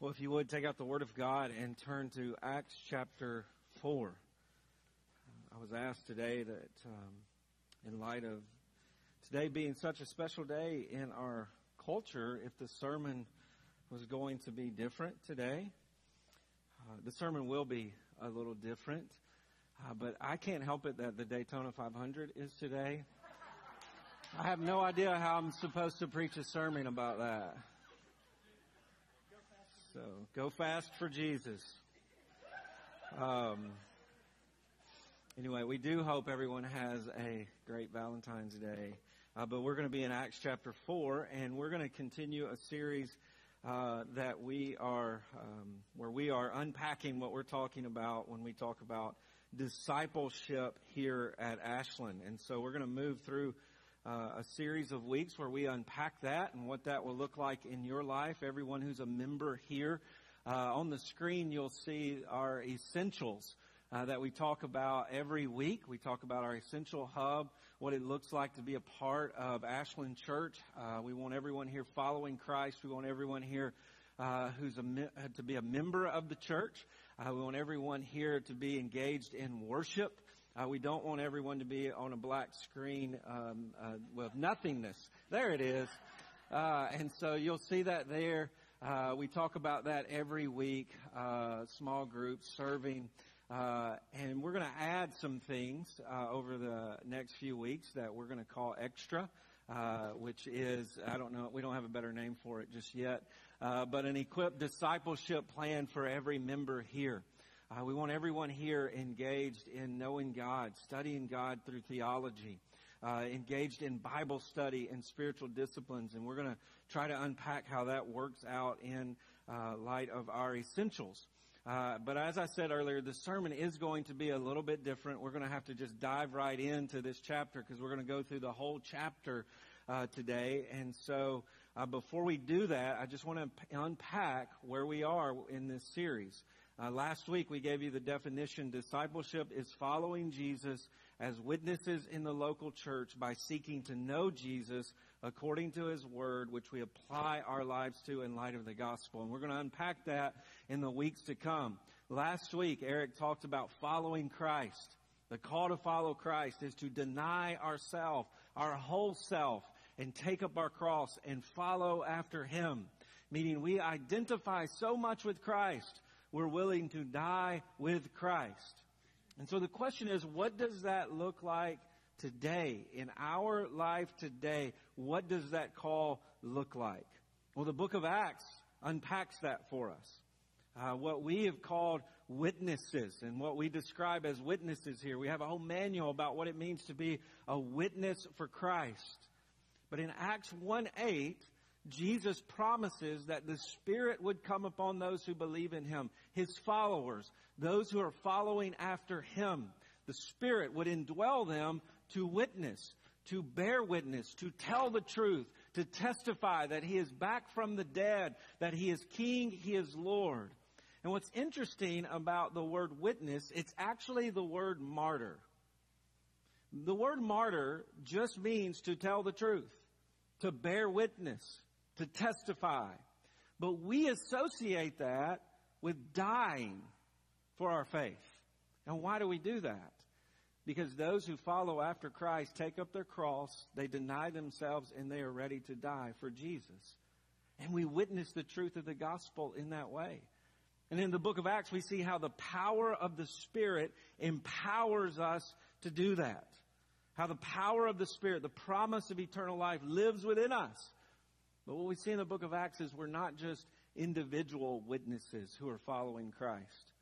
Well, if you would take out the Word of God and turn to Acts chapter 4. I was asked today that, um, in light of today being such a special day in our culture, if the sermon was going to be different today. Uh, the sermon will be a little different, uh, but I can't help it that the Daytona 500 is today. I have no idea how I'm supposed to preach a sermon about that. So go fast for Jesus. Um, anyway, we do hope everyone has a great Valentine's Day. Uh, but we're going to be in Acts chapter 4, and we're going to continue a series uh, that we are, um, where we are unpacking what we're talking about when we talk about discipleship here at Ashland. And so we're going to move through uh, a series of weeks where we unpack that and what that will look like in your life. Everyone who's a member here, uh, on the screen you'll see our essentials uh, that we talk about every week. We talk about our essential hub, what it looks like to be a part of Ashland Church. Uh, we want everyone here following Christ. We want everyone here uh, who's a, to be a member of the church. Uh, we want everyone here to be engaged in worship. Uh, we don't want everyone to be on a black screen um, uh, with nothingness. There it is. Uh, and so you'll see that there. Uh, we talk about that every week, uh, small groups serving. Uh, and we're going to add some things over the next few weeks that we're going to call extra. which is, I don't know, we don't have a better name for it just yet, but an equipped discipleship plan for every member here. Uh, we want everyone here engaged in knowing God, studying God through theology, uh, engaged in Bible study and spiritual disciplines. And we're going to try to unpack how that works out in uh, light of our essentials. Uh, but as I said earlier, the sermon is going to be a little bit different. We're going to have to just dive right into this chapter because we're going to go through the whole chapter uh, today. And so, uh, before we do that, I just want to unpack where we are in this series. Uh, last week we gave you the definition discipleship is following Jesus as witnesses in the local church by seeking to know Jesus according to his word, which we apply our lives to in light of the gospel. And we're going to unpack that in the weeks to come. Last week, Eric talked about following Christ. The call to follow Christ is to deny ourself, our whole self, and take up our cross and follow after him. Meaning we identify so much with Christ we're willing to die with Christ. And so the question is, what does that look like today? In our life today, what does that call look like? Well, the book of Acts unpacks that for us. Uh, what we have called witnesses and what we describe as witnesses here. We have a whole manual about what it means to be a witness for Christ. But in Acts 1 8, Jesus promises that the Spirit would come upon those who believe in Him, His followers, those who are following after Him. The Spirit would indwell them to witness, to bear witness, to tell the truth, to testify that He is back from the dead, that He is King, He is Lord. And what's interesting about the word witness, it's actually the word martyr. The word martyr just means to tell the truth, to bear witness to testify. But we associate that with dying for our faith. And why do we do that? Because those who follow after Christ take up their cross, they deny themselves, and they are ready to die for Jesus. And we witness the truth of the gospel in that way. And in the book of Acts, we see how the power of the Spirit empowers us to do that. How the power of the Spirit, the promise of eternal life, lives within us. But what we see in the book of Acts is we're not just individual witnesses who are following Christ.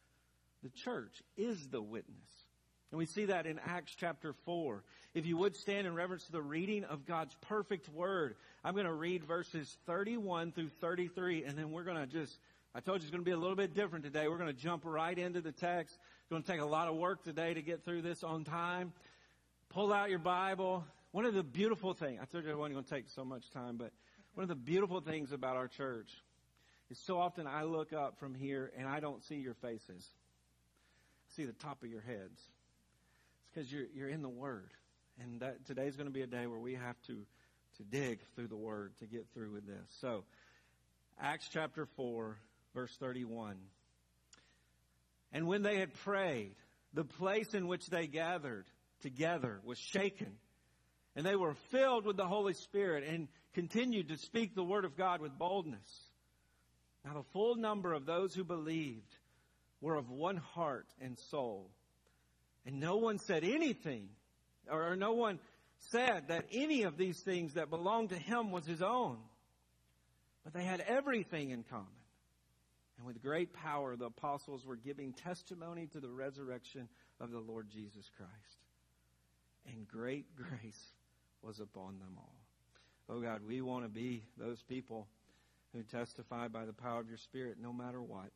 The church is the witness. And we see that in Acts chapter 4. If you would stand in reverence to the reading of God's perfect word, I'm going to read verses 31 through 33, and then we're going to just, I told you it's going to be a little bit different today. We're going to jump right into the text. It's going to take a lot of work today to get through this on time. Pull out your Bible. One of the beautiful things, I told you it wasn't going to take so much time, but one of the beautiful things about our church is so often I look up from here and I don't see your faces. I see the top of your heads. It's because you're, you're in the Word. And that, today's going to be a day where we have to, to dig through the Word to get through with this. So, Acts chapter 4, verse 31. And when they had prayed, the place in which they gathered together was shaken, and they were filled with the Holy Spirit and continued to speak the word of God with boldness. Now the full number of those who believed were of one heart and soul. And no one said anything, or, no one said that any of these things that belonged to him was his own. But they had everything in common. And with great power, the apostles were giving testimony to the resurrection of the Lord Jesus Christ. And great grace was upon them all. Oh God, we want to be those people who testify by the power of your Spirit no matter what.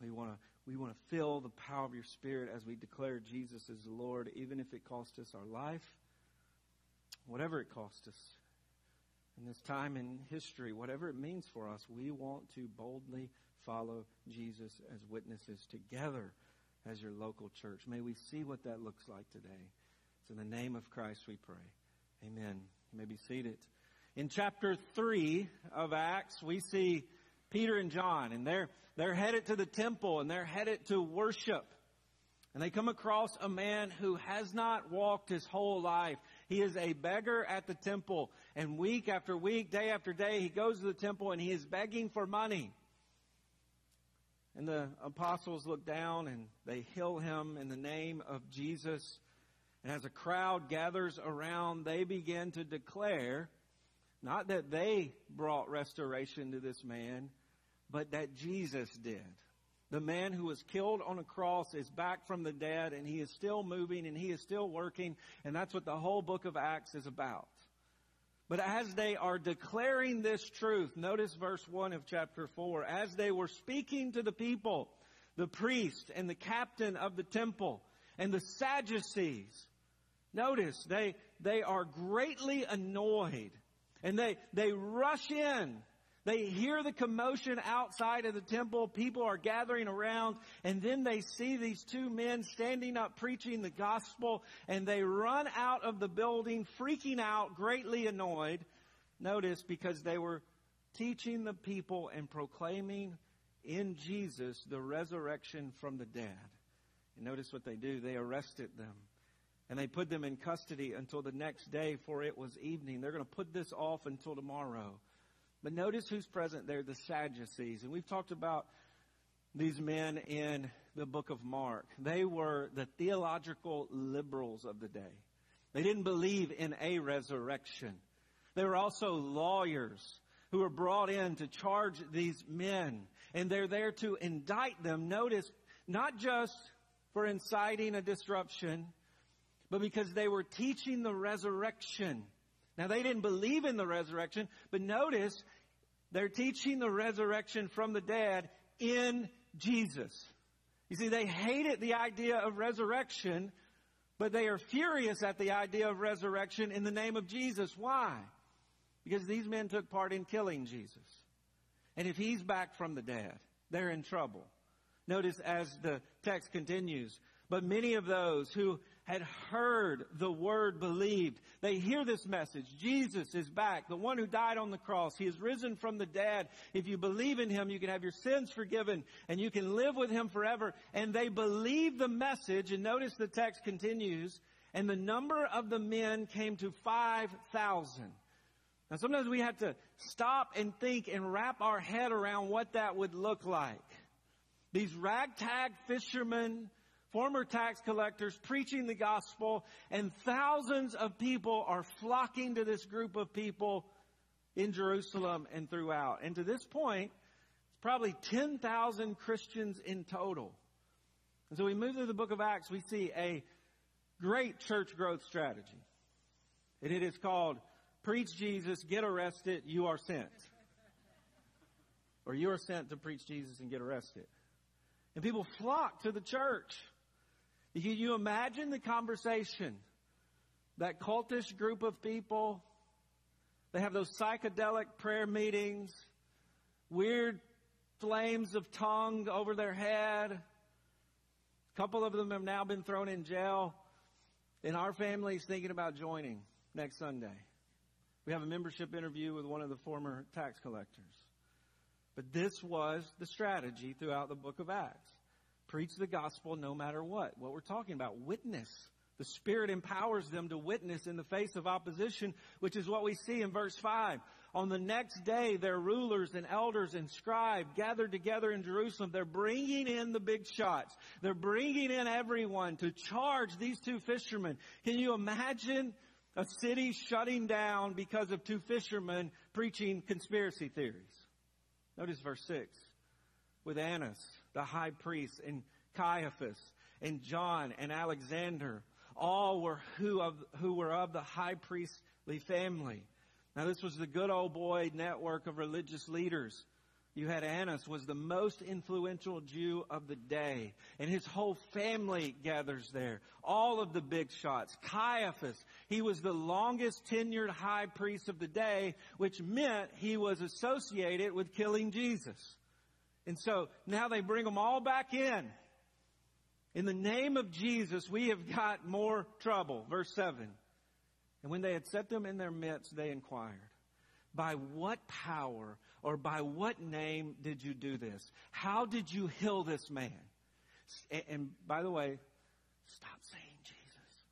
We want to we want to feel the power of your Spirit as we declare Jesus as Lord, even if it costs us our life, whatever it costs us. In this time in history, whatever it means for us, we want to boldly follow Jesus as witnesses together as your local church. May we see what that looks like today. It's in the name of Christ we pray. Amen. You may be seated. In chapter 3 of Acts, we see Peter and John, and they're, they're headed to the temple and they're headed to worship. And they come across a man who has not walked his whole life. He is a beggar at the temple. And week after week, day after day, he goes to the temple and he is begging for money. And the apostles look down and they heal him in the name of Jesus. And as a crowd gathers around, they begin to declare not that they brought restoration to this man, but that Jesus did. The man who was killed on a cross is back from the dead and he is still moving and he is still working. And that's what the whole book of Acts is about. But as they are declaring this truth, notice verse 1 of chapter 4. As they were speaking to the people, the priest and the captain of the temple and the Sadducees, notice they, they are greatly annoyed and they, they rush in they hear the commotion outside of the temple. People are gathering around and then they see these two men standing up preaching the gospel and they run out of the building freaking out, greatly annoyed. Notice because they were teaching the people and proclaiming in Jesus the resurrection from the dead. And notice what they do. They arrested them and they put them in custody until the next day for it was evening. They're going to put this off until tomorrow. But notice who's present there, the Sadducees. And we've talked about these men in the book of Mark. They were the theological liberals of the day. They didn't believe in a resurrection. They were also lawyers who were brought in to charge these men. And they're there to indict them. Notice, not just for inciting a disruption, but because they were teaching the resurrection. Now they didn't believe in the resurrection, but notice they're teaching the resurrection from the dead in Jesus. You see, they hated the idea of resurrection, but they are furious at the idea of resurrection in the name of Jesus. Why? Because these men took part in killing Jesus. And if he's back from the dead, they're in trouble. Notice as the text continues, but many of those who had heard the word believed. They hear this message. Jesus is back. The one who died on the cross. He has risen from the dead. If you believe in him, you can have your sins forgiven and you can live with him forever. And they believe the message. And notice the text continues. And the number of the men came to 5,000. Now sometimes we have to stop and think and wrap our head around what that would look like. These ragtag fishermen, former tax collectors preaching the gospel, and thousands of people are flocking to this group of people in Jerusalem and throughout. And to this point, it's probably 10,000 Christians in total. And so we move through the book of Acts, we see a great church growth strategy. And it is called Preach Jesus, Get Arrested, You Are Sent. Or you are sent to preach Jesus and get arrested. And people flock to the church. Can you imagine the conversation? That cultish group of people, they have those psychedelic prayer meetings, weird flames of tongue over their head. A couple of them have now been thrown in jail. And our family is thinking about joining next Sunday. We have a membership interview with one of the former tax collectors. But this was the strategy throughout the book of Acts. Preach the gospel no matter what. What we're talking about, witness. The Spirit empowers them to witness in the face of opposition, which is what we see in verse 5. On the next day, their rulers and elders and scribes gathered together in Jerusalem. They're bringing in the big shots. They're bringing in everyone to charge these two fishermen. Can you imagine a city shutting down because of two fishermen preaching conspiracy theories? Notice verse 6. With Annas, the high priest, and Caiaphas, and John, and Alexander, all were who, of, who were of the high priestly family. Now this was the good old boy network of religious leaders. You had Annas was the most influential Jew of the day, and his whole family gathers there. All of the big shots. Caiaphas, he was the longest tenured high priest of the day, which meant he was associated with killing Jesus. And so now they bring them all back in. In the name of Jesus, we have got more trouble. Verse 7. And when they had set them in their midst, they inquired, By what power or by what name did you do this? How did you heal this man? And, by the way, stop saying Jesus.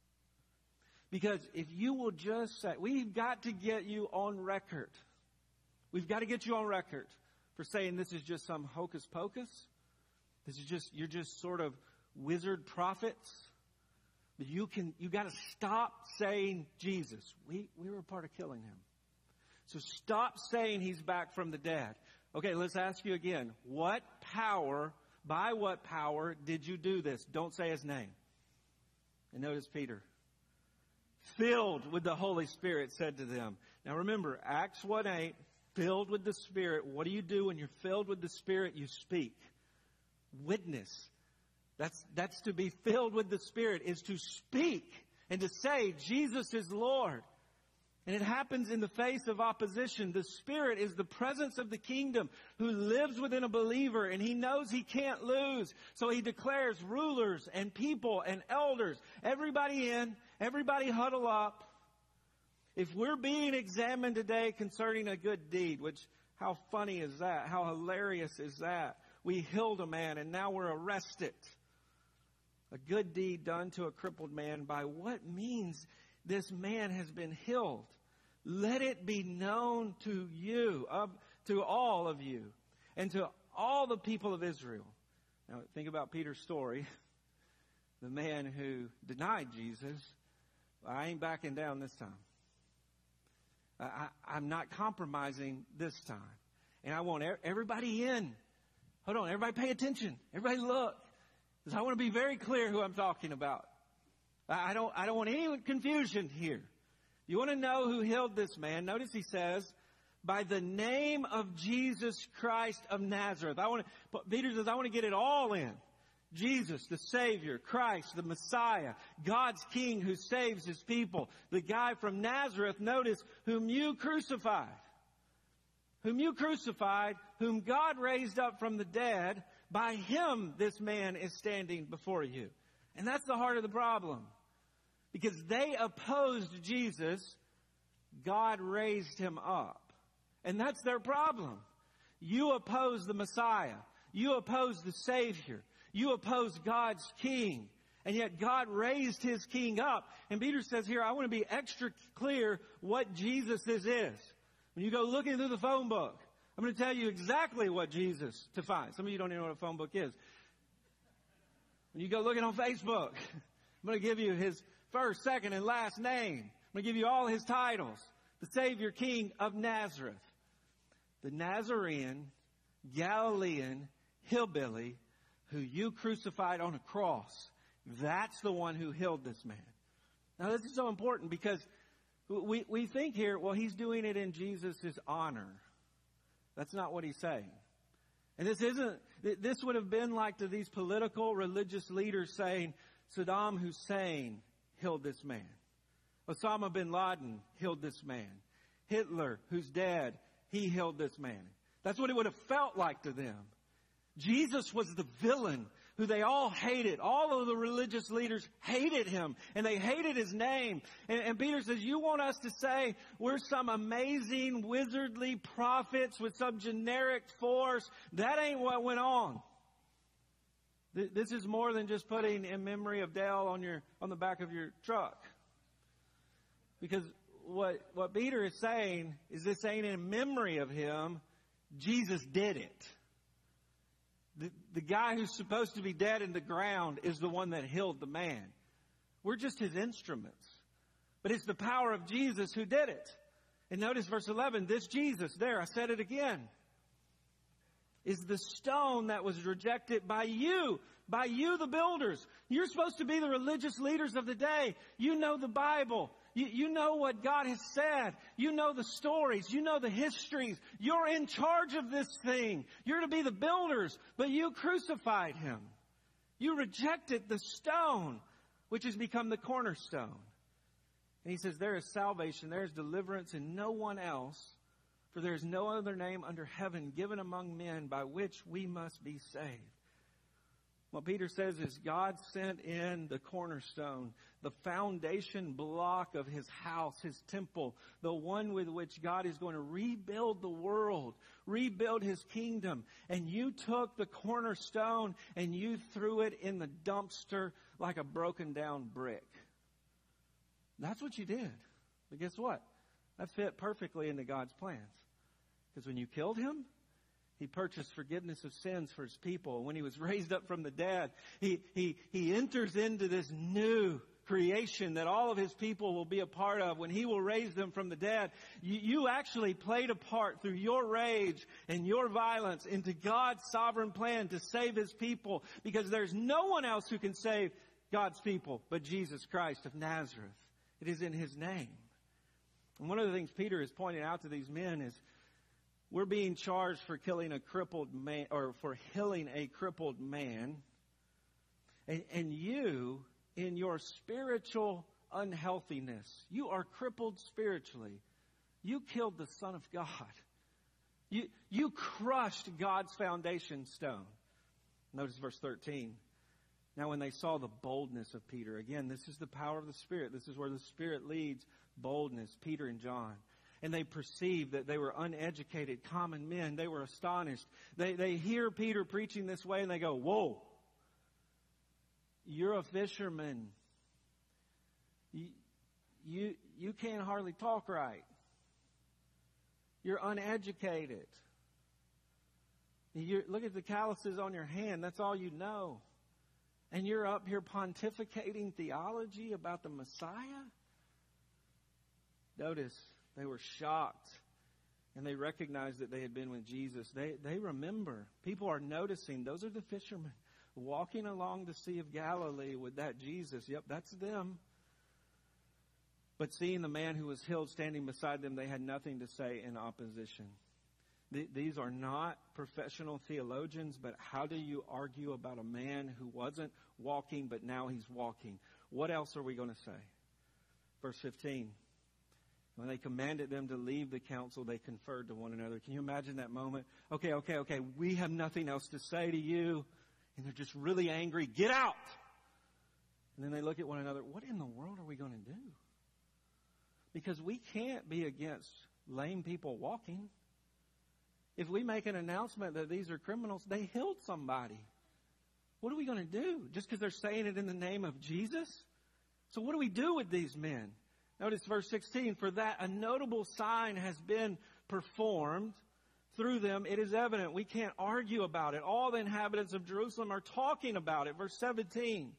Because if you will just say, we've got to get you on record. We've got to get you on record for saying this is just some hocus pocus. This is just, you're just sort of wizard prophets. But you can, you gotta stop saying Jesus. We, we were part of killing him. So stop saying he's back from the dead. Okay, let's ask you again. What power, by what power did you do this? Don't say his name. And notice Peter. Filled with the Holy Spirit said to them. Now remember, Acts 1 8, filled with the Spirit. What do you do when you're filled with the Spirit? You speak. Witness. That's, that's to be filled with the Spirit, is to speak and to say, Jesus is Lord. And it happens in the face of opposition. The Spirit is the presence of the kingdom who lives within a believer and he knows he can't lose. So he declares rulers and people and elders, everybody in, everybody huddle up. If we're being examined today concerning a good deed, which how funny is that? How hilarious is that? We healed a man and now we're arrested a good deed done to a crippled man by what means this man has been healed. Let it be known to you, of, to all of you, and to all the people of Israel. Now think about Peter's story. The man who denied Jesus. I ain't backing down this time. I, am not compromising this time. And I want everybody in. Hold on, everybody pay attention. Everybody look. Because I want to be very clear who I'm talking about. I don't, I don't want any confusion here. You want to know who healed this man? Notice he says, by the name of Jesus Christ of Nazareth. I want to, Peter says, I want to get it all in. Jesus, the Savior, Christ, the Messiah, God's King who saves His people. The guy from Nazareth, notice, whom you crucified. Whom you crucified, whom God raised up from the dead, by him, this man is standing before you. And that's the heart of the problem. Because they opposed Jesus, God raised him up. And that's their problem. You oppose the Messiah. You oppose the Savior. You oppose God's King. And yet God raised His King up. And Peter says here, I want to be extra clear what Jesus is. When you go looking through the phone book, I'm going to tell you exactly what Jesus to find. Some of you don't even know what a phone book is. When you go looking on Facebook, I'm going to give you his first, second, and last name. I'm going to give you all his titles. The Savior King of Nazareth. The Nazarene, Galilean, hillbilly who you crucified on a cross. That's the one who healed this man. Now this is so important because we, we think here, well, he's doing it in Jesus' honor. That's not what he's saying. And this isn't, this would have been like to these political religious leaders saying, Saddam Hussein healed this man. Osama bin Laden healed this man. Hitler, who's dead, he healed this man. That's what it would have felt like to them. Jesus was the villain who they all hated. All of the religious leaders hated him and they hated his name. And, and, Peter says, you want us to say we're some amazing wizardly prophets with some generic force? That ain't what went on. This is more than just putting in memory of Dale on your, on the back of your truck. Because what, what Peter is saying is this ain't in memory of him. Jesus did it. The, the guy who's supposed to be dead in the ground is the one that healed the man. We're just his instruments. But it's the power of Jesus who did it. And notice verse 11, this Jesus, there, I said it again, is the stone that was rejected by you, by you the builders. You're supposed to be the religious leaders of the day. You know the Bible. You, you know what God has said. You know the stories. You know the histories. You're in charge of this thing. You're to be the builders, but you crucified him. You rejected the stone, which has become the cornerstone. And he says, there is salvation, there is deliverance in no one else, for there is no other name under heaven given among men by which we must be saved. What Peter says is God sent in the cornerstone, the foundation block of his house, his temple, the one with which God is going to rebuild the world, rebuild his kingdom. And you took the cornerstone and you threw it in the dumpster like a broken down brick. That's what you did. But guess what? That fit perfectly into God's plans. Because when you killed him, he purchased forgiveness of sins for his people. When he was raised up from the dead, he, he, he enters into this new creation that all of his people will be a part of when he will raise them from the dead. You, you, actually played a part through your rage and your violence into God's sovereign plan to save his people because there's no one else who can save God's people but Jesus Christ of Nazareth. It is in his name. And one of the things Peter is pointing out to these men is we're being charged for killing a crippled man, or for healing a crippled man. And, and you, in your spiritual unhealthiness, you are crippled spiritually. You killed the Son of God. You, you crushed God's foundation stone. Notice verse 13. Now, when they saw the boldness of Peter, again, this is the power of the Spirit. This is where the Spirit leads boldness, Peter and John and they perceived that they were uneducated, common men. They were astonished. They, they hear Peter preaching this way and they go, whoa, you're a fisherman. You, you, you can't hardly talk right. You're uneducated. You're, look at the calluses on your hand. That's all you know. And you're up here pontificating theology about the Messiah? Notice, they were shocked and they recognized that they had been with Jesus. They, they remember. People are noticing. Those are the fishermen walking along the Sea of Galilee with that Jesus. Yep, that's them. But seeing the man who was healed standing beside them, they had nothing to say in opposition. these are not professional theologians, but how do you argue about a man who wasn't walking, but now he's walking? What else are we going to say? Verse 15. When they commanded them to leave the council, they conferred to one another. Can you imagine that moment? Okay, okay, okay, we have nothing else to say to you. And they're just really angry. Get out! And then they look at one another. What in the world are we going to do? Because we can't be against lame people walking. If we make an announcement that these are criminals, they healed somebody. What are we going to do? Just because they're saying it in the name of Jesus? So what do we do with these men? Notice verse 16, for that a notable sign has been performed through them. It is evident. We can't argue about it. All the inhabitants of Jerusalem are talking about it. Verse 17.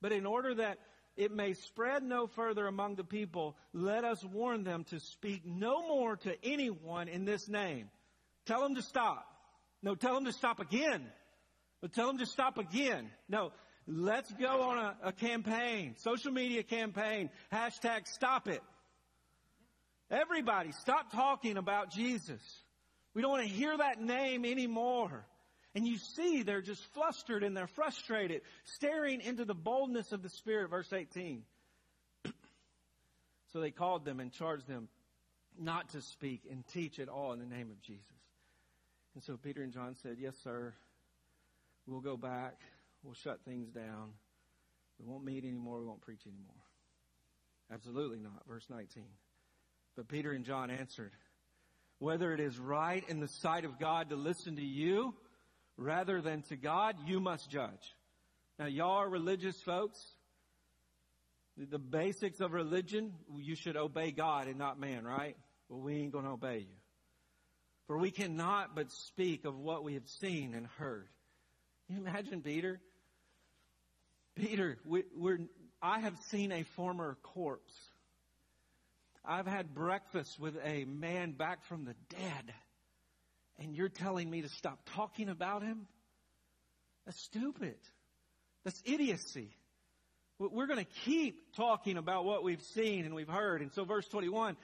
But in order that it may spread no further among the people, let us warn them to speak no more to anyone in this name. Tell them to stop. No, tell them to stop again. But tell them to stop again. No, Let's go on a, a campaign, social media campaign, hashtag stop it. Everybody, stop talking about Jesus. We don't want to hear that name anymore. And you see they're just flustered and they're frustrated, staring into the boldness of the Spirit, verse 18. so they called them and charged them not to speak and teach at all in the name of Jesus. And so Peter and John said, Yes, sir. We'll go back we'll shut things down. We won't meet anymore. We won't preach anymore. Absolutely not. Verse 19. But Peter and John answered, whether it is right in the sight of God to listen to you rather than to God, you must judge. Now, y'all are religious folks. The basics of religion, you should obey God and not man, right? Well, we ain't going to obey you. For we cannot but speak of what we have seen and heard. Can you imagine Peter? Peter, we, are I have seen a former corpse. I've had breakfast with a man back from the dead. And you're telling me to stop talking about him? That's stupid. That's idiocy. We're going to keep talking about what we've seen and we've heard. And so verse 21,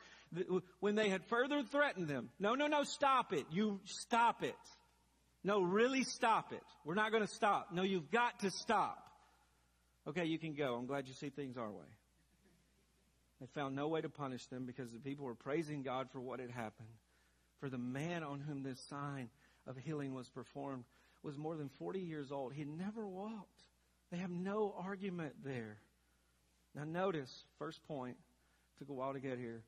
when they had further threatened them, no, no, no, stop it. You stop it. No, really stop it. We're not going to stop. No, you've got to stop. Okay, you can go. I'm glad you see things our way. They found no way to punish them because the people were praising God for what had happened. For the man on whom this sign of healing was performed was more than 40 years old. He never walked. They have no argument there. Now notice, first point, took a while to get here.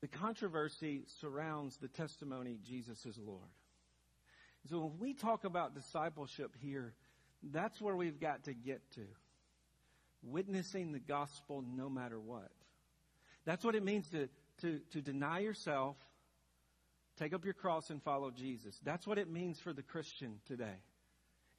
The controversy surrounds the testimony Jesus is Lord. So when we talk about discipleship here, that's where we've got to get to. Witnessing the gospel no matter what. That's what it means to, to, to deny yourself, take up your cross and follow Jesus. That's what it means for the Christian today.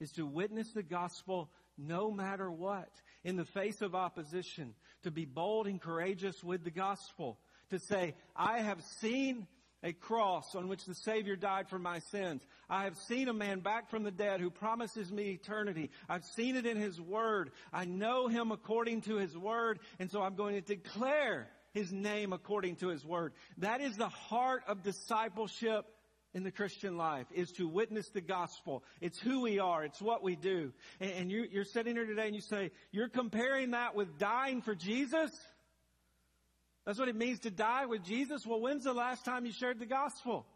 Is to witness the gospel no matter what. In the face of opposition. To be bold and courageous with the gospel. To say, I have seen a cross on which the Savior died for my sins. I have seen a man back from the dead who promises me eternity. I've seen it in His Word. I know Him according to His Word, and so I'm going to declare His name according to His Word. That is the heart of discipleship in the Christian life, is to witness the gospel. It's who we are. It's what we do. And, and you, you're sitting here today and you say, you're comparing that with dying for Jesus? That's what it means to die with Jesus. Well, when's the last time you shared the gospel?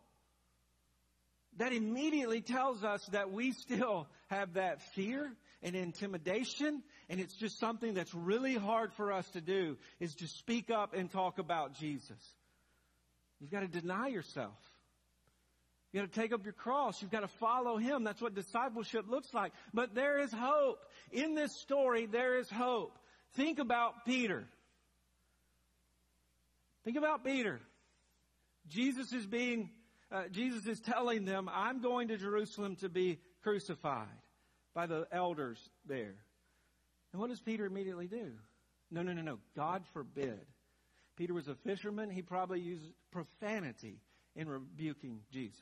That immediately tells us that we still have that fear and intimidation, and it's just something that's really hard for us to do, is to speak up and talk about Jesus. You've got to deny yourself. You got to take up your cross. You've got to follow Him. That's what discipleship looks like. But there is hope. In this story, there is hope. Think about Peter. Think about Peter. Jesus is being, uh, Jesus is telling them, I'm going to Jerusalem to be crucified by the elders there. And what does Peter immediately do? No, no, no, no. God forbid. Peter was a fisherman. He probably used profanity in rebuking Jesus.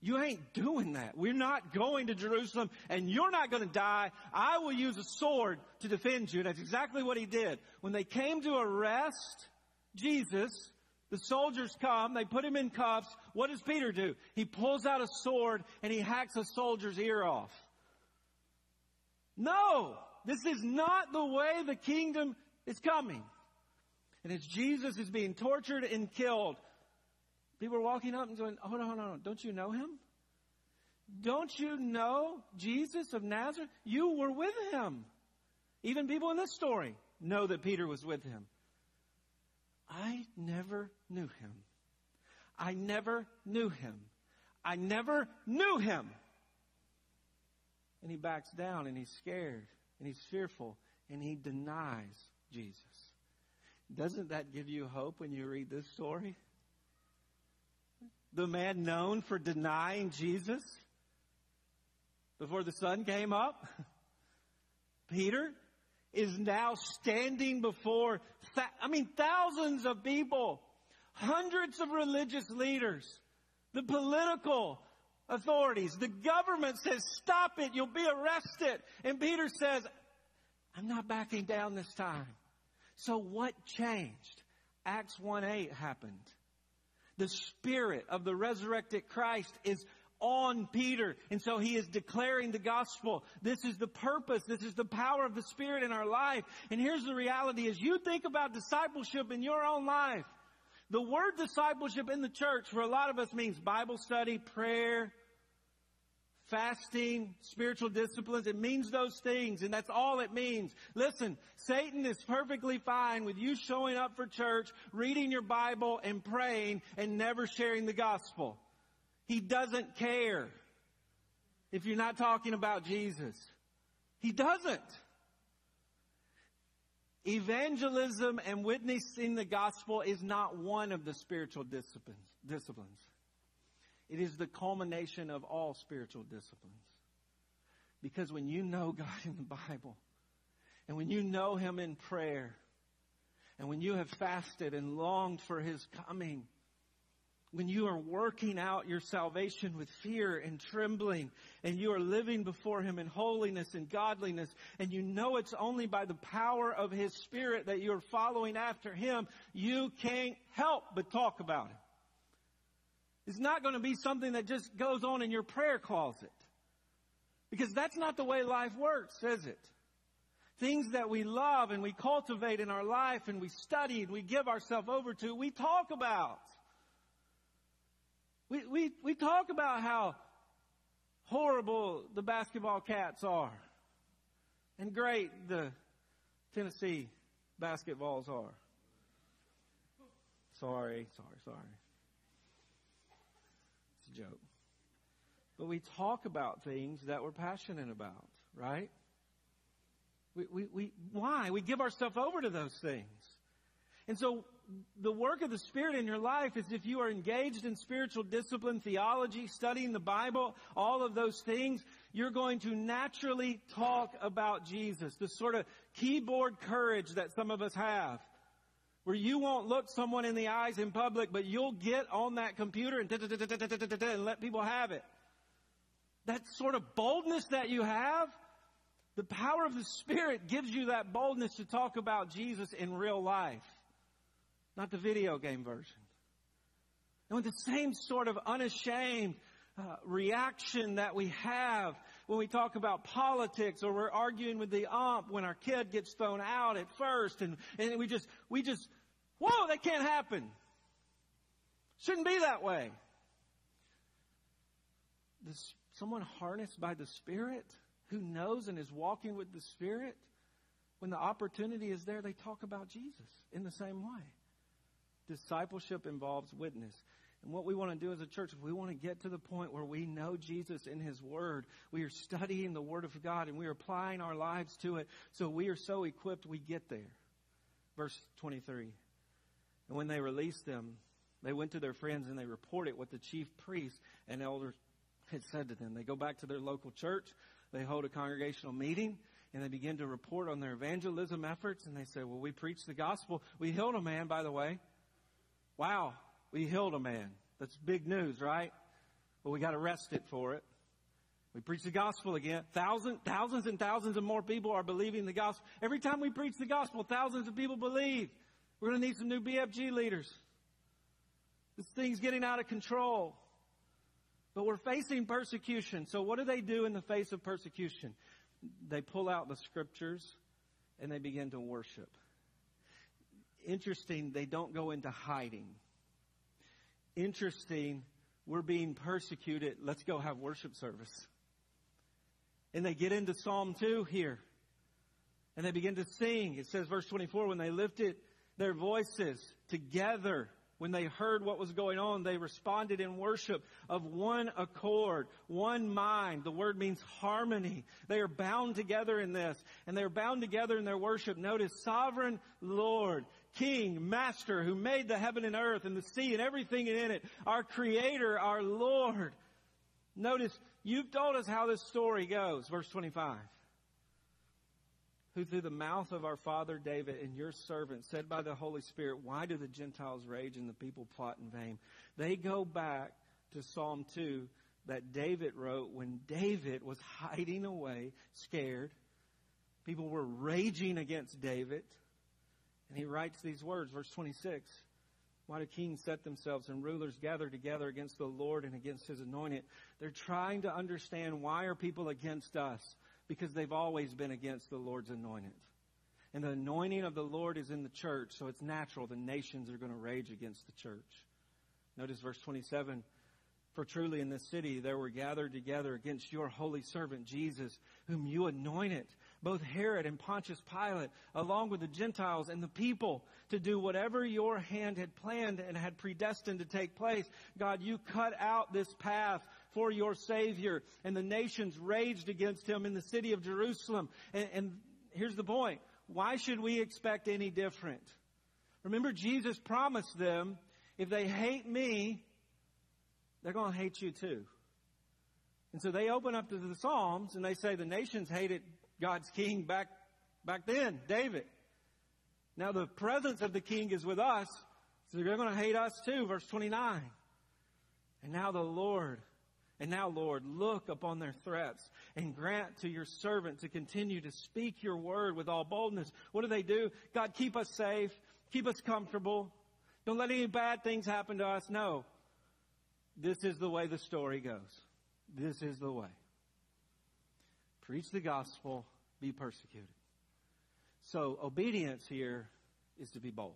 You ain't doing that. We're not going to Jerusalem and you're not going to die. I will use a sword to defend you. That's exactly what he did. When they came to arrest Jesus, the soldiers come, they put him in cuffs. What does Peter do? He pulls out a sword and he hacks a soldier's ear off. No! This is not the way the kingdom is coming. And as Jesus is being tortured and killed, people are walking up and going, "Oh no, hold on, don't you know him? Don't you know Jesus of Nazareth? You were with him. Even people in this story know that Peter was with him. I never knew him. I never knew him. I never knew him. And he backs down and he's scared and he's fearful and he denies Jesus. Doesn't that give you hope when you read this story? The man known for denying Jesus before the sun came up? Peter, is now standing before, I mean, thousands of people, hundreds of religious leaders, the political authorities, the government says, stop it, you'll be arrested. And Peter says, I'm not backing down this time. So what changed? Acts 1-8 happened. The spirit of the resurrected Christ is on Peter. And so he is declaring the gospel. This is the purpose. This is the power of the Spirit in our life. And here's the reality as you think about discipleship in your own life. The word discipleship in the church for a lot of us means Bible study, prayer, fasting, spiritual disciplines. It means those things, and that's all it means. Listen, Satan is perfectly fine with you showing up for church, reading your Bible, and praying, and never sharing the gospel. He doesn't care if you're not talking about Jesus. He doesn't. Evangelism and witnessing the gospel is not one of the spiritual disciplines. It is the culmination of all spiritual disciplines. Because when you know God in the Bible, and when you know Him in prayer, and when you have fasted and longed for His coming, when you are working out your salvation with fear and trembling, and you are living before Him in holiness and godliness, and you know it's only by the power of His Spirit that you are following after Him, you can't help but talk about Him. It's not going to be something that just goes on in your prayer closet. Because that's not the way life works, is it? Things that we love and we cultivate in our life and we study and we give ourselves over to, we talk about. We, we, we talk about how horrible the basketball cats are and great the Tennessee basketballs are. Sorry, sorry, sorry It's a joke. But we talk about things that we're passionate about, right? We, we, we, why? We give ourselves over to those things. And so the work of the Spirit in your life is if you are engaged in spiritual discipline, theology, studying the Bible, all of those things, you're going to naturally talk about Jesus. The sort of keyboard courage that some of us have where you won't look someone in the eyes in public, but you'll get on that computer and, and let people have it. That sort of boldness that you have, the power of the Spirit gives you that boldness to talk about Jesus in real life, not the video game version. And with the same sort of unashamed uh, reaction that we have when we talk about politics or we're arguing with the ump when our kid gets thrown out at first and, and we just, we just Whoa, that can't happen. Shouldn't be that way. This, someone harnessed by the Spirit who knows and is walking with the Spirit, when the opportunity is there, they talk about Jesus in the same way. Discipleship involves witness. And what we want to do as a church, if we want to get to the point where we know Jesus in His Word, we are studying the Word of God and we are applying our lives to it, so we are so equipped we get there. Verse 23. And when they released them, they went to their friends and they reported what the chief priests and elders had said to them. They go back to their local church, they hold a congregational meeting, and they begin to report on their evangelism efforts. And they say, Well, we preached the gospel. We healed a man, by the way. Wow, we healed a man. That's big news, right? Well, we got arrested for it. We preach the gospel again. Thousands, thousands and thousands of more people are believing the gospel. Every time we preach the gospel, thousands of people believe. We're going to need some new BFG leaders. This thing's getting out of control. But we're facing persecution. So what do they do in the face of persecution? They pull out the scriptures and they begin to worship. Interesting, they don't go into hiding. Interesting, we're being persecuted. Let's go have worship service. And they get into Psalm 2 here. And they begin to sing. It says, verse 24, when they lifted their voices together. When they heard what was going on, they responded in worship of one accord, one mind. The word means harmony. They are bound together in this, and they are bound together in their worship. Notice, sovereign Lord, King, Master, who made the heaven and earth and the sea and everything in it, our Creator, our Lord. Notice, you've told us how this story goes. Verse 25 who through the mouth of our father David and your servant said by the Holy Spirit, Why do the Gentiles rage and the people plot in vain? They go back to Psalm 2 that David wrote when David was hiding away, scared. People were raging against David. And he writes these words, verse 26. Why do kings set themselves and rulers gather together against the Lord and against his anointed? They're trying to understand why are people against us? because they've always been against the Lord's anointed. And the anointing of the Lord is in the church, so it's natural the nations are going to rage against the church. Notice verse 27 For truly in this city there were gathered together against your holy servant Jesus, whom you anointed, both Herod and Pontius Pilate, along with the Gentiles and the people, to do whatever your hand had planned and had predestined to take place. God, you cut out this path for your Savior, and the nations raged against him in the city of Jerusalem. And, and here's the point. Why should we expect any different? Remember, Jesus promised them, if they hate me, they're going to hate you too. And so they open up to the Psalms and they say the nations hated God's king back, back then, David. Now the presence of the king is with us, so they're going to hate us too, verse 29. And now the Lord, and now Lord, look upon their threats and grant to your servant to continue to speak your word with all boldness. What do they do? God, keep us safe, keep us comfortable. Don't let any bad things happen to us. No. This is the way the story goes. This is the way. Preach the gospel, be persecuted. So obedience here is to be bold.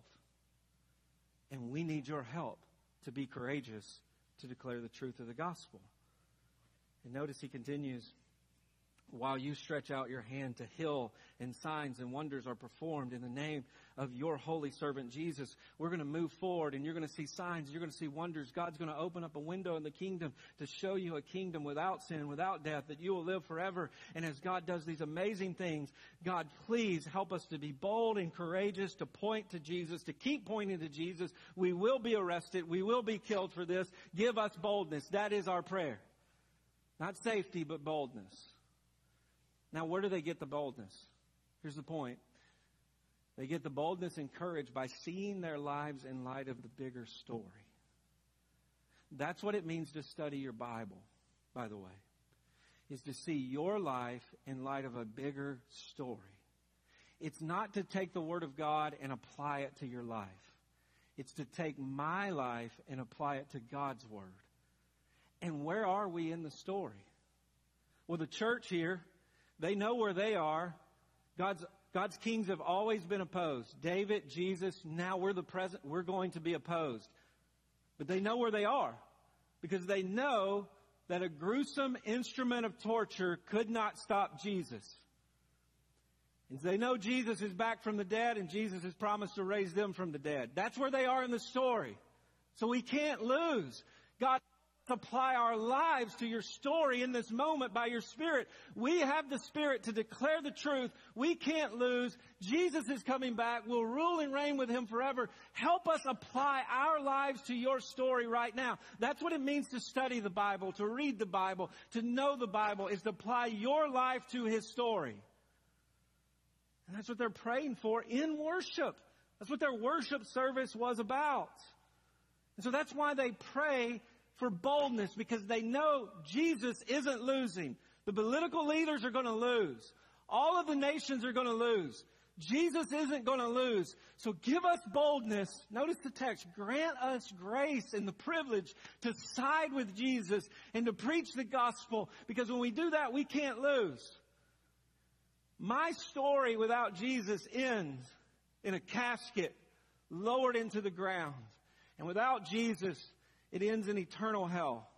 And we need your help to be courageous to declare the truth of the gospel. And notice he continues, while you stretch out your hand to heal and signs and wonders are performed in the name of your holy servant Jesus. We're going to move forward and you're going to see signs. You're going to see wonders. God's going to open up a window in the kingdom to show you a kingdom without sin, without death, that you will live forever. And as God does these amazing things, God, please help us to be bold and courageous, to point to Jesus, to keep pointing to Jesus. We will be arrested. We will be killed for this. Give us boldness. That is our prayer. Not safety, but boldness. Now, where do they get the boldness? Here's the point. They get the boldness and courage by seeing their lives in light of the bigger story. That's what it means to study your Bible, by the way, is to see your life in light of a bigger story. It's not to take the Word of God and apply it to your life. It's to take my life and apply it to God's Word. And where are we in the story? Well, the church here they know where they are. God's, God's kings have always been opposed. David, Jesus, now we're the present, we're going to be opposed. But they know where they are because they know that a gruesome instrument of torture could not stop Jesus. And they know Jesus is back from the dead and Jesus has promised to raise them from the dead. That's where they are in the story. So we can't lose. God apply our lives to your story in this moment by your Spirit. We have the Spirit to declare the truth. We can't lose. Jesus is coming back. We'll rule and reign with Him forever. Help us apply our lives to your story right now. That's what it means to study the Bible, to read the Bible, to know the Bible, is to apply your life to His story. And that's what they're praying for in worship. That's what their worship service was about. And so that's why they pray for boldness because they know Jesus isn't losing. The political leaders are going to lose. All of the nations are going to lose. Jesus isn't going to lose. So give us boldness. Notice the text. Grant us grace and the privilege to side with Jesus and to preach the gospel because when we do that, we can't lose. My story without Jesus ends in a casket lowered into the ground. And without Jesus, it ends in eternal hell.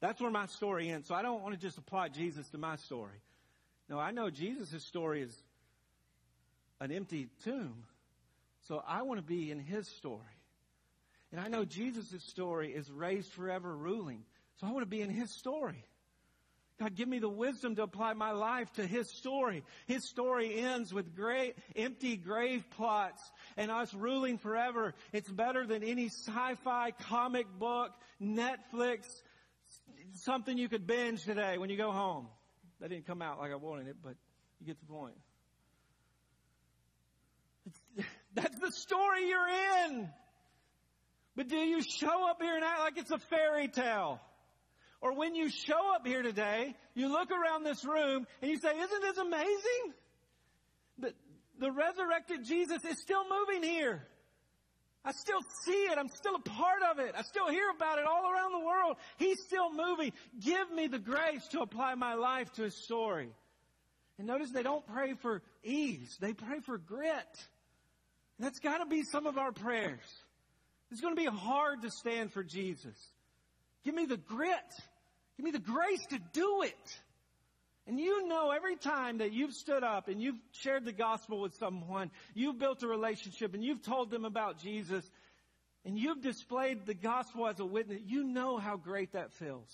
That's where my story ends. So I don't want to just apply Jesus to my story. No, I know Jesus' story is an empty tomb. So I want to be in his story. And I know Jesus' story is raised forever ruling. So I want to be in his story. God, give me the wisdom to apply my life to His story. His story ends with great, empty grave plots and us ruling forever. It's better than any sci-fi comic book, Netflix, something you could binge today when you go home. That didn't come out like I wanted it, but you get the point. It's, that's the story you're in. But do you show up here and act like it's a fairy tale? Or when you show up here today, you look around this room and you say, isn't this amazing? The, the resurrected Jesus is still moving here. I still see it. I'm still a part of it. I still hear about it all around the world. He's still moving. Give me the grace to apply my life to his story. And notice they don't pray for ease. They pray for grit. And that's got to be some of our prayers. It's going to be hard to stand for Jesus Give me the grit. Give me the grace to do it. And you know every time that you've stood up and you've shared the gospel with someone, you've built a relationship and you've told them about Jesus and you've displayed the gospel as a witness, you know how great that feels.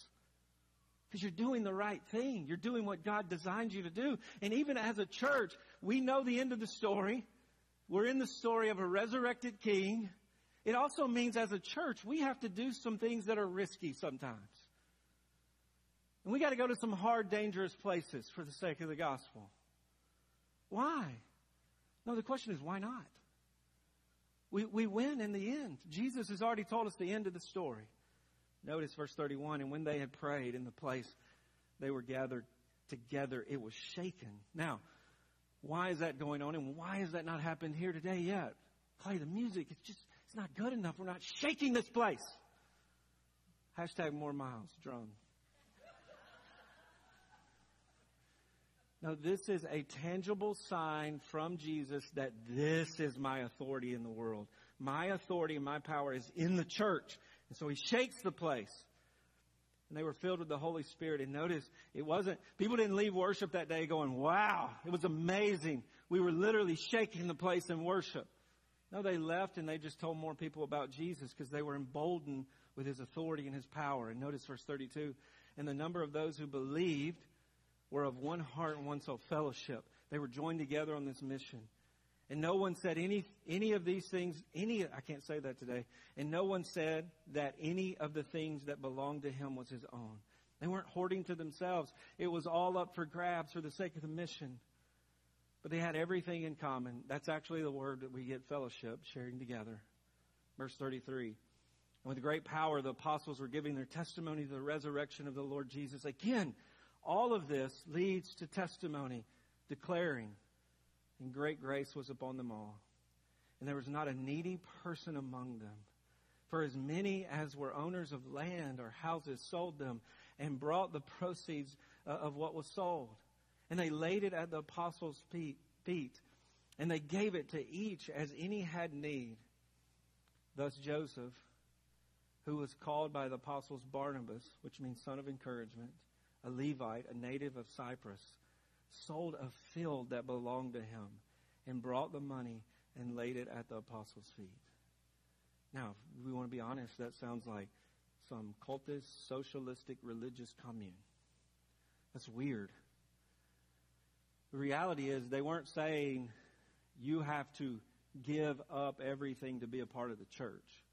Because you're doing the right thing. You're doing what God designed you to do. And even as a church, we know the end of the story. We're in the story of a resurrected king. It also means as a church, we have to do some things that are risky sometimes. And we got to go to some hard, dangerous places for the sake of the gospel. Why? No, the question is why not? We, we win in the end. Jesus has already told us the end of the story. Notice verse 31 and when they had prayed in the place they were gathered together, it was shaken. Now, why is that going on and why has that not happened here today yet? Play the music. It's just, it's not good enough. We're not shaking this place. Hashtag more miles, drum. No, this is a tangible sign from Jesus that this is my authority in the world. My authority and my power is in the church. And so he shakes the place. And they were filled with the Holy Spirit. And notice, it wasn't, people didn't leave worship that day going, wow, it was amazing. We were literally shaking the place in worship. No, they left and they just told more people about Jesus because they were emboldened with his authority and his power. And notice verse 32. And the number of those who believed were of one heart and one soul fellowship. They were joined together on this mission. And no one said any, any of these things, any, I can't say that today. And no one said that any of the things that belonged to him was his own. They weren't hoarding to themselves. It was all up for grabs for the sake of the mission. But they had everything in common. That's actually the word that we get fellowship, sharing together. Verse 33. And with great power, the apostles were giving their testimony to the resurrection of the Lord Jesus. Again, all of this leads to testimony, declaring and great grace was upon them all. And there was not a needy person among them. For as many as were owners of land or houses sold them and brought the proceeds uh, of what was sold. And they laid it at the apostles' feet, and they gave it to each as any had need. Thus Joseph, who was called by the apostles Barnabas, which means son of encouragement, a Levite, a native of Cyprus, sold a field that belonged to him and brought the money and laid it at the apostles' feet. Now, if we want to be honest, that sounds like some cultist, socialistic, religious commune. That's weird. The reality is, they weren't saying you have to give up everything to be a part of the church.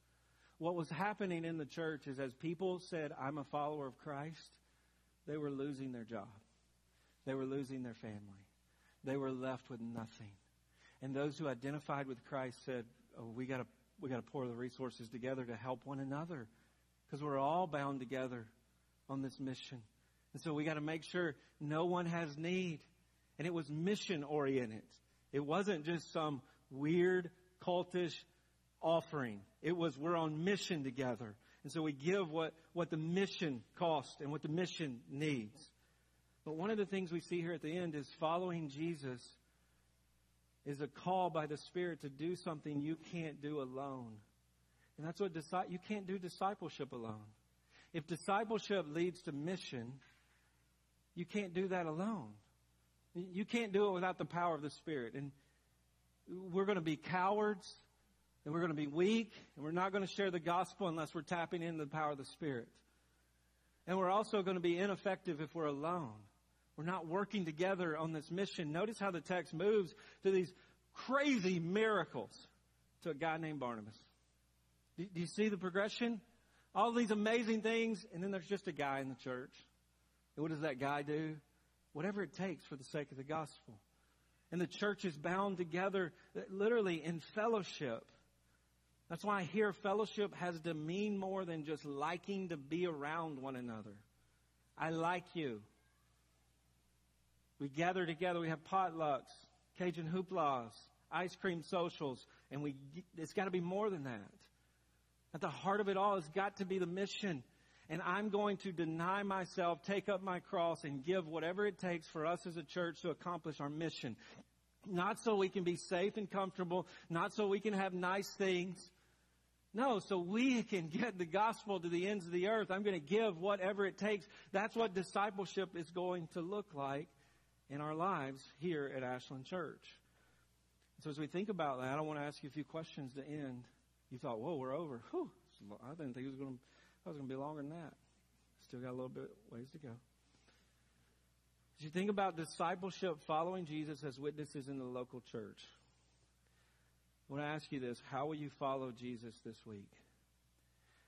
What was happening in the church is as people said, I'm a follower of Christ, they were losing their job. They were losing their family. They were left with nothing. And those who identified with Christ said, oh, we gotta, we gotta pour the resources together to help one another. Because we're all bound together on this mission. And so we gotta make sure no one has need. And it was mission oriented. It wasn't just some weird cultish offering. It was we're on mission together. And so we give what, what the mission costs and what the mission needs. But one of the things we see here at the end is following Jesus is a call by the Spirit to do something you can't do alone. And that's what you can't do discipleship alone. If discipleship leads to mission, you can't do that alone. You can't do it without the power of the Spirit. And we're going to be cowards, and we're going to be weak, and we're not going to share the gospel unless we're tapping into the power of the Spirit. And we're also going to be ineffective if we're alone. We're not working together on this mission. Notice how the text moves to these crazy miracles to a guy named Barnabas. Do, do you see the progression? All these amazing things, and then there's just a guy in the church. And what does that guy do? Whatever it takes for the sake of the gospel. And the church is bound together literally in fellowship. That's why here fellowship has to mean more than just liking to be around one another. I like you. We gather together. We have potlucks, Cajun hooplas, ice cream socials, and we, it's got to be more than that. At the heart of it all has got to be the mission. And I'm going to deny myself, take up my cross, and give whatever it takes for us as a church to accomplish our mission. Not so we can be safe and comfortable, not so we can have nice things. No, so we can get the gospel to the ends of the earth. I'm going to give whatever it takes. That's what discipleship is going to look like in our lives here at Ashland Church. So as we think about that, I want to ask you a few questions to end. You thought, whoa, we're over. Whew, I didn't think it was going to, I was going to be longer than that. Still got a little bit ways to go. As you think about discipleship, following Jesus as witnesses in the local church, I want to ask you this. How will you follow Jesus this week?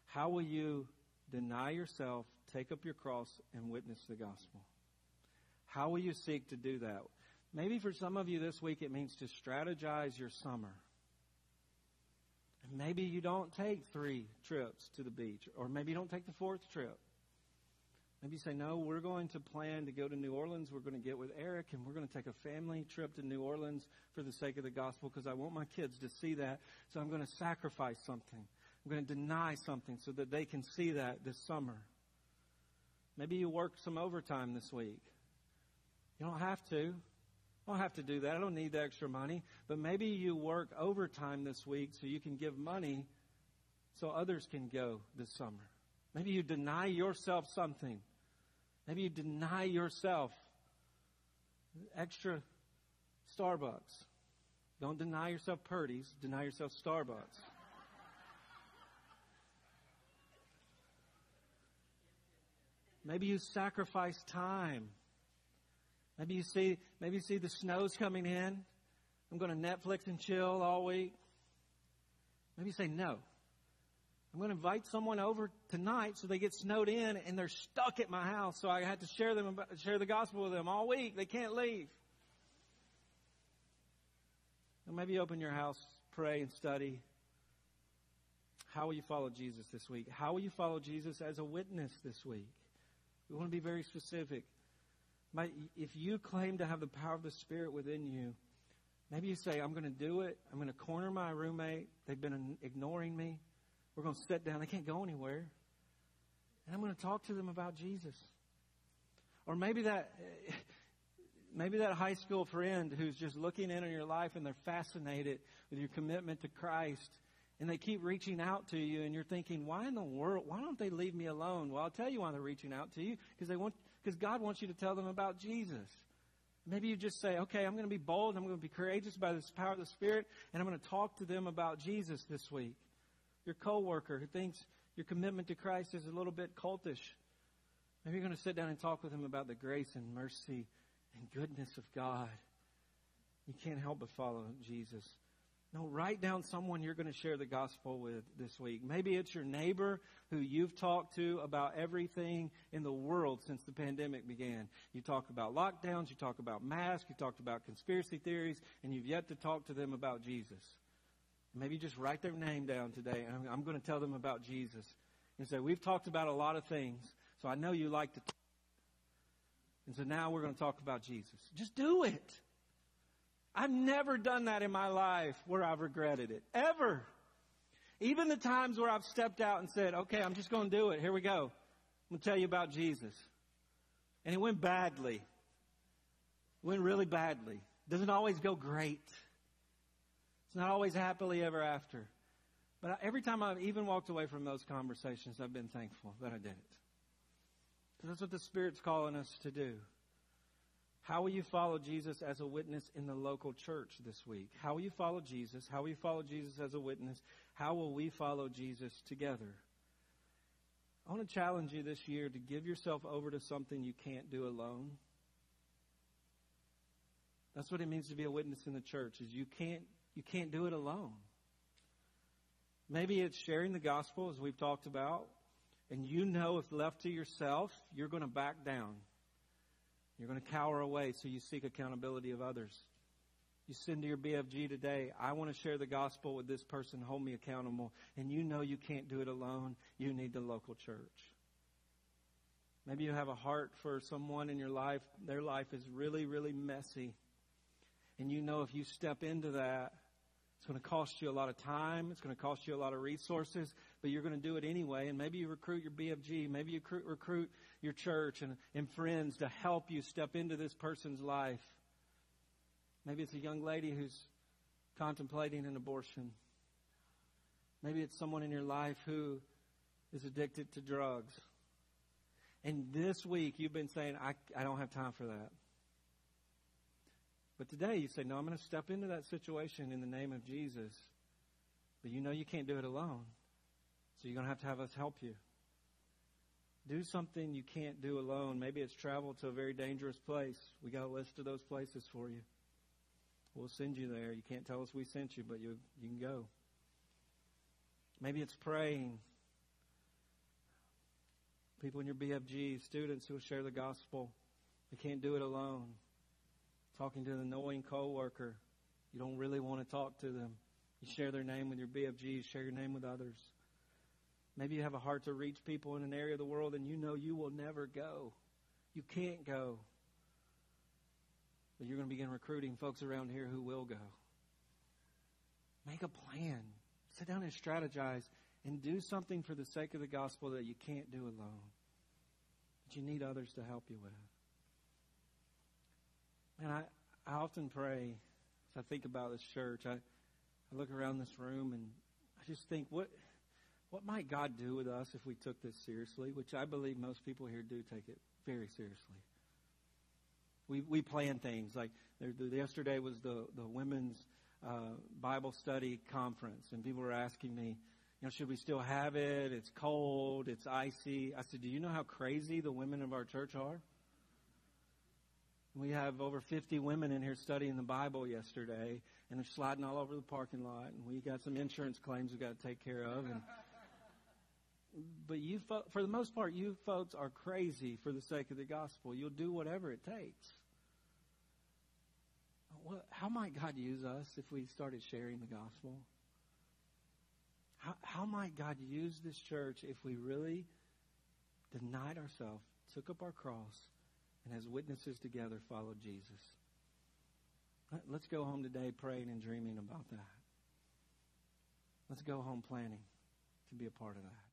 How will you deny yourself, take up your cross, and witness the gospel? How will you seek to do that? Maybe for some of you this week it means to strategize your summer. Maybe you don't take three trips to the beach, or maybe you don't take the fourth trip. Maybe you say, no, we're going to plan to go to New Orleans. We're going to get with Eric and we're going to take a family trip to New Orleans for the sake of the gospel because I want my kids to see that. So I'm going to sacrifice something. I'm going to deny something so that they can see that this summer. Maybe you work some overtime this week. You don't have to. I don't have to do that. I don't need the extra money. But maybe you work overtime this week so you can give money so others can go this summer. Maybe you deny yourself something. Maybe you deny yourself extra Starbucks. Don't deny yourself Purdy's, deny yourself Starbucks. Maybe you sacrifice time. Maybe you see maybe you see the snow's coming in. I'm going to Netflix and chill all week. Maybe you say no. I'm going to invite someone over tonight so they get snowed in and they're stuck at my house. So I had to share them, share the gospel with them all week. They can't leave. Maybe open your house, pray and study. How will you follow Jesus this week? How will you follow Jesus as a witness this week? We want to be very specific. If you claim to have the power of the Spirit within you, maybe you say, I'm going to do it. I'm going to corner my roommate. They've been ignoring me. We're going to sit down. They can't go anywhere. And I'm going to talk to them about Jesus. Or maybe that, maybe that high school friend who's just looking in on your life and they're fascinated with your commitment to Christ and they keep reaching out to you and you're thinking, why in the world, why don't they leave me alone? Well, I'll tell you why they're reaching out to you because they want, because God wants you to tell them about Jesus. Maybe you just say, okay, I'm going to be bold. I'm going to be courageous by the power of the Spirit and I'm going to talk to them about Jesus this week your coworker who thinks your commitment to Christ is a little bit cultish. Maybe you're going to sit down and talk with him about the grace and mercy and goodness of God. You can't help but follow Jesus. No, write down someone you're going to share the gospel with this week. Maybe it's your neighbor who you've talked to about everything in the world since the pandemic began. You talk about lockdowns, you talk about masks, you talked about conspiracy theories, and you've yet to talk to them about Jesus. Maybe just write their name down today, and I'm, I'm going to tell them about Jesus. And say, we've talked about a lot of things, so I know you like to talk. And so now we're going to talk about Jesus. Just do it. I've never done that in my life where I've regretted it. Ever. Even the times where I've stepped out and said, okay, I'm just going to do it. Here we go. I'm going to tell you about Jesus. And it went badly. It went really badly. Doesn't always go great. It's not always happily ever after. But every time I've even walked away from those conversations, I've been thankful that I did it. Because that's what the Spirit's calling us to do. How will you follow Jesus as a witness in the local church this week? How will you follow Jesus? How will you follow Jesus as a witness? How will we follow Jesus together? I want to challenge you this year to give yourself over to something you can't do alone. That's what it means to be a witness in the church is you can't you can't do it alone. Maybe it's sharing the gospel, as we've talked about, and you know if left to yourself, you're going to back down. You're going to cower away, so you seek accountability of others. You send to your BFG today, I want to share the gospel with this person, hold me accountable, and you know you can't do it alone. You need the local church. Maybe you have a heart for someone in your life, their life is really, really messy. And you know if you step into that, it's going to cost you a lot of time. It's going to cost you a lot of resources, but you're going to do it anyway. And maybe you recruit your BFG. Maybe you recruit your church and, and friends to help you step into this person's life. Maybe it's a young lady who's contemplating an abortion. Maybe it's someone in your life who is addicted to drugs. And this week you've been saying, I, I don't have time for that. But today you say, No, I'm going to step into that situation in the name of Jesus. But you know you can't do it alone. So you're going to have to have us help you. Do something you can't do alone. Maybe it's travel to a very dangerous place. We got a list of those places for you. We'll send you there. You can't tell us we sent you, but you, you can go. Maybe it's praying. People in your BFG, students who will share the gospel. They can't do it alone. Talking to an annoying coworker. You don't really want to talk to them. You share their name with your BFG, share your name with others. Maybe you have a heart to reach people in an area of the world and you know you will never go. You can't go. But you're going to begin recruiting folks around here who will go. Make a plan. Sit down and strategize and do something for the sake of the gospel that you can't do alone. That you need others to help you with. And I, I often pray as I think about this church. I, I look around this room and I just think, what what might God do with us if we took this seriously? Which I believe most people here do take it very seriously. We we plan things like there, the, yesterday was the the women's uh, Bible study conference, and people were asking me, you know, should we still have it? It's cold, it's icy. I said, do you know how crazy the women of our church are? We have over 50 women in here studying the Bible yesterday, and they're sliding all over the parking lot, and we got some insurance claims we've got to take care of. And but you, for the most part, you folks are crazy for the sake of the gospel. You'll do whatever it takes. What, how might God use us if we started sharing the gospel? How, how might God use this church if we really denied ourselves, took up our cross, and as witnesses together followed Jesus? Let, let's go home today praying and dreaming about that. Let's go home planning to be a part of that.